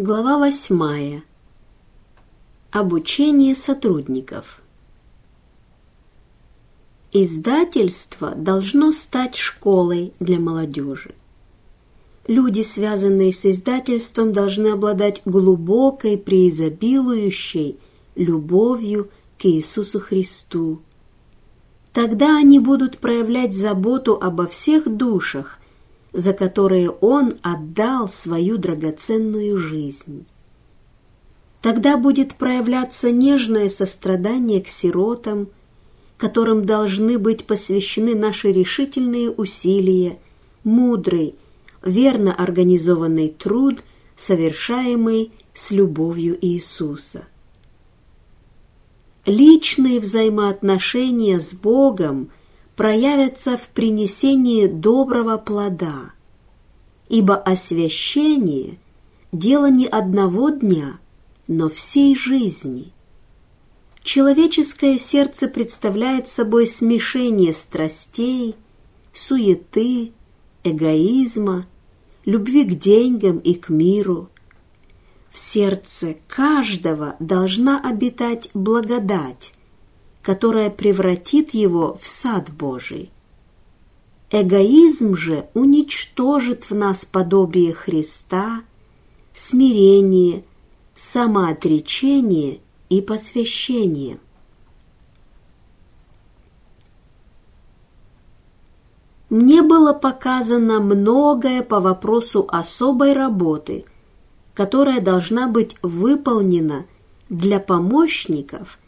Глава восьмая. Обучение сотрудников. Издательство должно стать школой для молодежи. Люди, связанные с издательством, должны обладать глубокой, преизобилующей любовью к Иисусу Христу. Тогда они будут проявлять заботу обо всех душах, за которые Он отдал свою драгоценную жизнь. Тогда будет проявляться нежное сострадание к сиротам, которым должны быть посвящены наши решительные усилия, мудрый, верно организованный труд, совершаемый с любовью Иисуса. Личные взаимоотношения с Богом проявятся в принесении доброго плода, ибо освящение – дело не одного дня, но всей жизни. Человеческое сердце представляет собой смешение страстей, суеты, эгоизма, любви к деньгам и к миру. В сердце каждого должна обитать благодать, которая превратит его в сад Божий. Эгоизм же уничтожит в нас подобие Христа, смирение, самоотречение и посвящение. Мне было показано многое по вопросу особой работы, которая должна быть выполнена для помощников –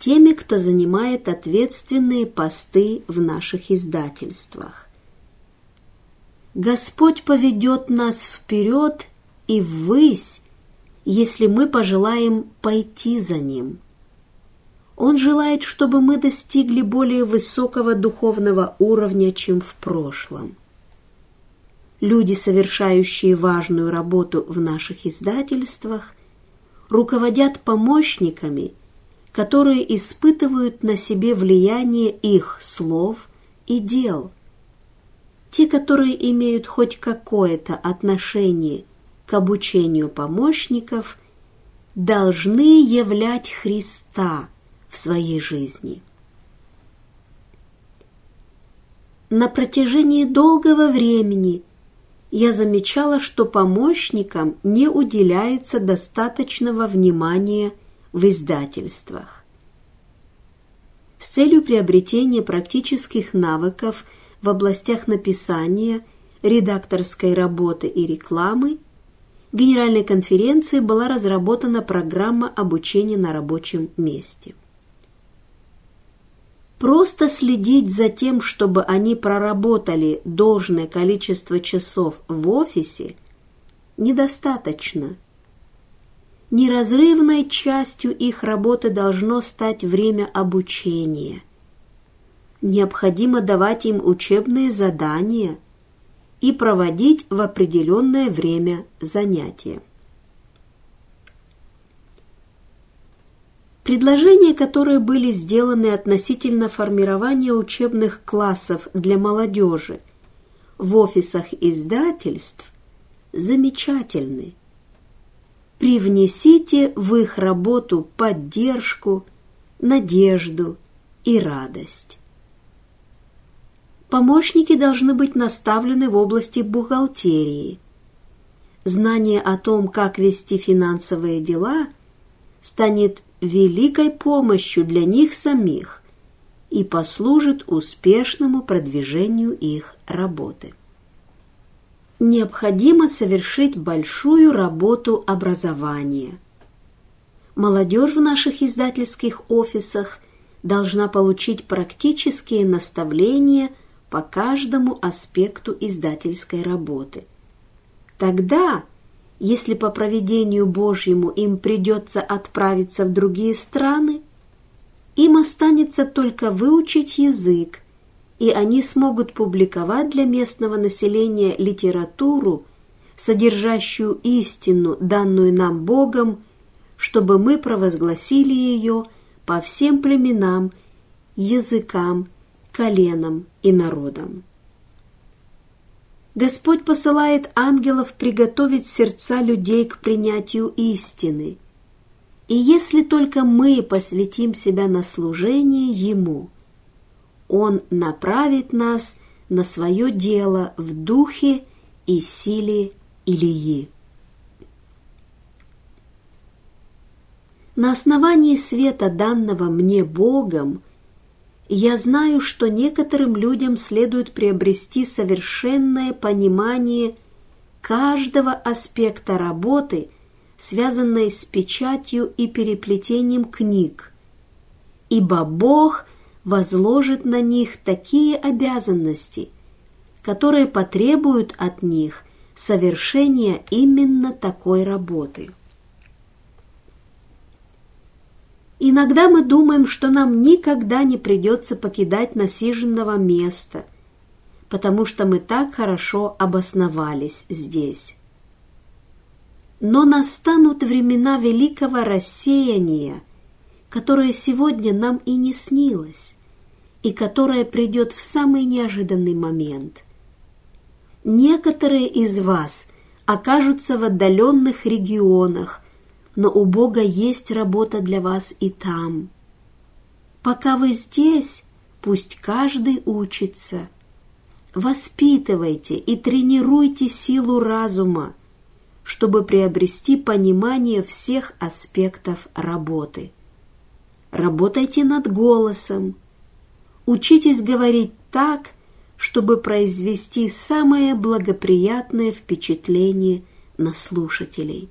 теми, кто занимает ответственные посты в наших издательствах. Господь поведет нас вперед и ввысь, если мы пожелаем пойти за Ним. Он желает, чтобы мы достигли более высокого духовного уровня, чем в прошлом. Люди, совершающие важную работу в наших издательствах, руководят помощниками – которые испытывают на себе влияние их слов и дел. Те, которые имеют хоть какое-то отношение к обучению помощников, должны являть Христа в своей жизни. На протяжении долгого времени я замечала, что помощникам не уделяется достаточного внимания в издательствах. С целью приобретения практических навыков в областях написания, редакторской работы и рекламы Генеральной конференции была разработана программа обучения на рабочем месте. Просто следить за тем, чтобы они проработали должное количество часов в офисе, недостаточно – неразрывной частью их работы должно стать время обучения. Необходимо давать им учебные задания и проводить в определенное время занятия. Предложения, которые были сделаны относительно формирования учебных классов для молодежи в офисах издательств, замечательны привнесите в их работу поддержку, надежду и радость. Помощники должны быть наставлены в области бухгалтерии. Знание о том, как вести финансовые дела, станет великой помощью для них самих и послужит успешному продвижению их работы необходимо совершить большую работу образования. Молодежь в наших издательских офисах должна получить практические наставления по каждому аспекту издательской работы. Тогда, если по проведению Божьему им придется отправиться в другие страны, им останется только выучить язык и они смогут публиковать для местного населения литературу, содержащую истину, данную нам Богом, чтобы мы провозгласили ее по всем племенам, языкам, коленам и народам. Господь посылает ангелов приготовить сердца людей к принятию истины. И если только мы посвятим себя на служение Ему, Он направит нас на свое дело в духе и силе Илии. На основании света, данного мне Богом, я знаю, что некоторым людям следует приобрести совершенное понимание каждого аспекта работы, связанной с печатью и переплетением книг, ибо Бог возложит на них такие обязанности, которые потребуют от них совершения именно такой работы. Иногда мы думаем, что нам никогда не придется покидать насиженного места, потому что мы так хорошо обосновались здесь. Но настанут времена великого рассеяния, которое сегодня нам и не снилось, и которое придет в самый неожиданный момент. Некоторые из вас окажутся в отдаленных регионах, но у Бога есть работа для вас и там. Пока вы здесь, пусть каждый учится. Воспитывайте и тренируйте силу разума, чтобы приобрести понимание всех аспектов работы. Работайте над голосом. Учитесь говорить так, чтобы произвести самое благоприятное впечатление на слушателей.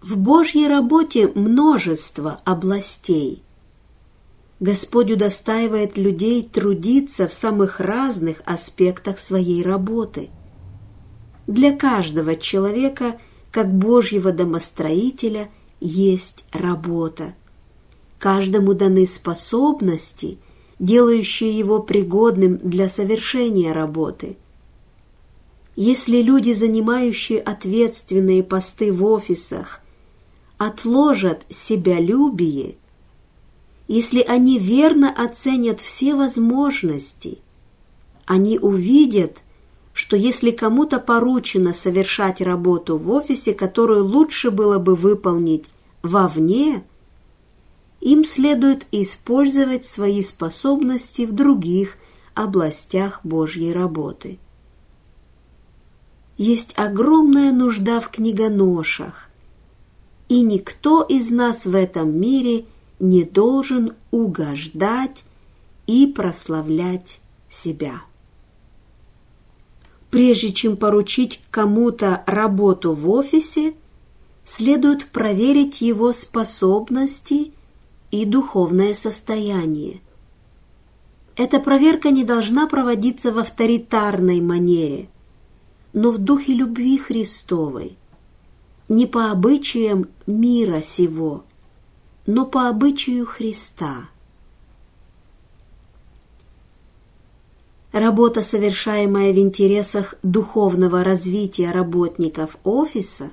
В Божьей работе множество областей. Господь удостаивает людей трудиться в самых разных аспектах своей работы. Для каждого человека, как Божьего домостроителя, есть работа. Каждому даны способности, делающие его пригодным для совершения работы. Если люди, занимающие ответственные посты в офисах, отложат себялюбие, если они верно оценят все возможности, они увидят, что если кому-то поручено совершать работу в офисе, которую лучше было бы выполнить вовне, им следует использовать свои способности в других областях Божьей работы. Есть огромная нужда в книгоношах, и никто из нас в этом мире не должен угождать и прославлять себя. Прежде чем поручить кому-то работу в офисе, следует проверить его способности и духовное состояние. Эта проверка не должна проводиться в авторитарной манере, но в духе любви Христовой – не по обычаям мира сего, но по обычаю Христа. Работа, совершаемая в интересах духовного развития работников офиса,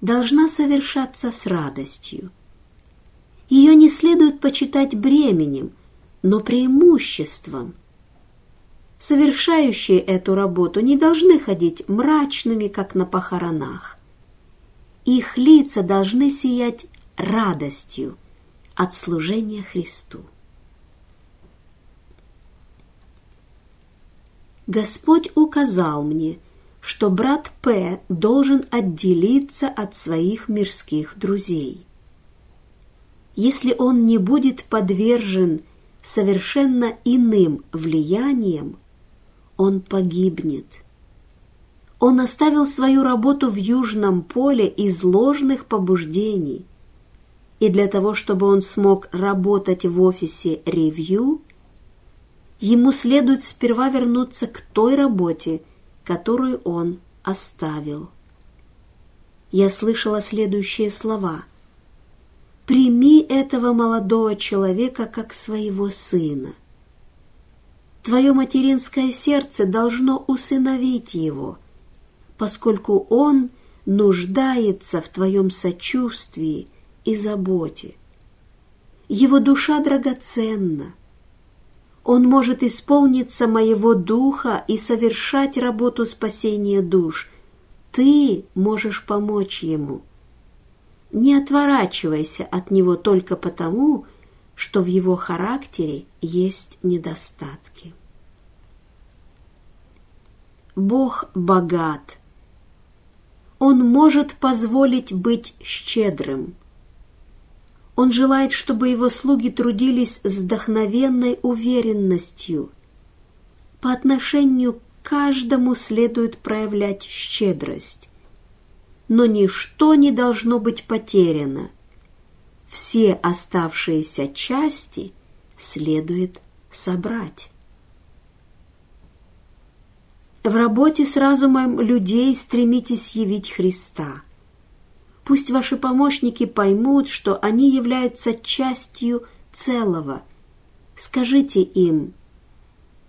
должна совершаться с радостью. Ее не следует почитать бременем, но преимуществом. Совершающие эту работу не должны ходить мрачными, как на похоронах. Их лица должны сиять радостью от служения Христу. Господь указал мне, что брат П. должен отделиться от своих мирских друзей. Если он не будет подвержен совершенно иным влияниям, он погибнет – он оставил свою работу в Южном поле из ложных побуждений. И для того, чтобы он смог работать в офисе «Ревью», ему следует сперва вернуться к той работе, которую он оставил. Я слышала следующие слова. «Прими этого молодого человека как своего сына. Твое материнское сердце должно усыновить его» поскольку он нуждается в твоем сочувствии и заботе. Его душа драгоценна. Он может исполниться моего духа и совершать работу спасения душ. Ты можешь помочь ему. Не отворачивайся от него только потому, что в его характере есть недостатки. Бог богат. Он может позволить быть щедрым. Он желает, чтобы его слуги трудились с вдохновенной уверенностью. По отношению к каждому следует проявлять щедрость. Но ничто не должно быть потеряно. Все оставшиеся части следует собрать. В работе с разумом людей стремитесь явить Христа. Пусть ваши помощники поймут, что они являются частью целого. Скажите им,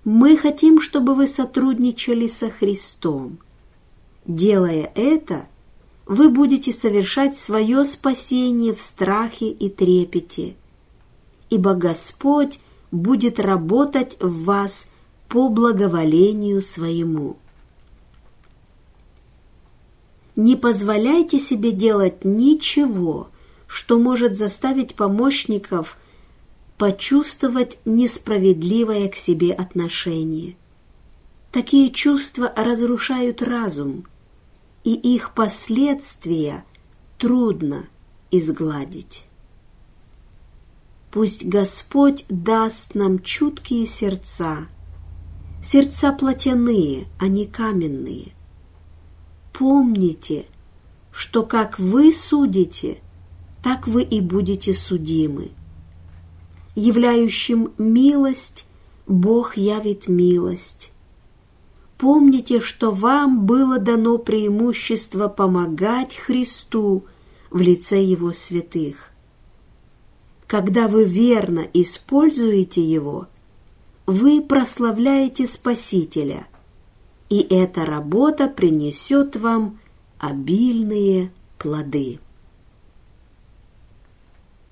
мы хотим, чтобы вы сотрудничали со Христом. Делая это, вы будете совершать свое спасение в страхе и трепете, ибо Господь будет работать в вас по благоволению своему. Не позволяйте себе делать ничего, что может заставить помощников почувствовать несправедливое к себе отношение. Такие чувства разрушают разум, и их последствия трудно изгладить. Пусть Господь даст нам чуткие сердца – Сердца плотяные, а не каменные. Помните, что как вы судите, так вы и будете судимы. Являющим милость Бог явит милость. Помните, что вам было дано преимущество помогать Христу в лице Его святых. Когда вы верно используете Его – вы прославляете Спасителя, и эта работа принесет вам обильные плоды.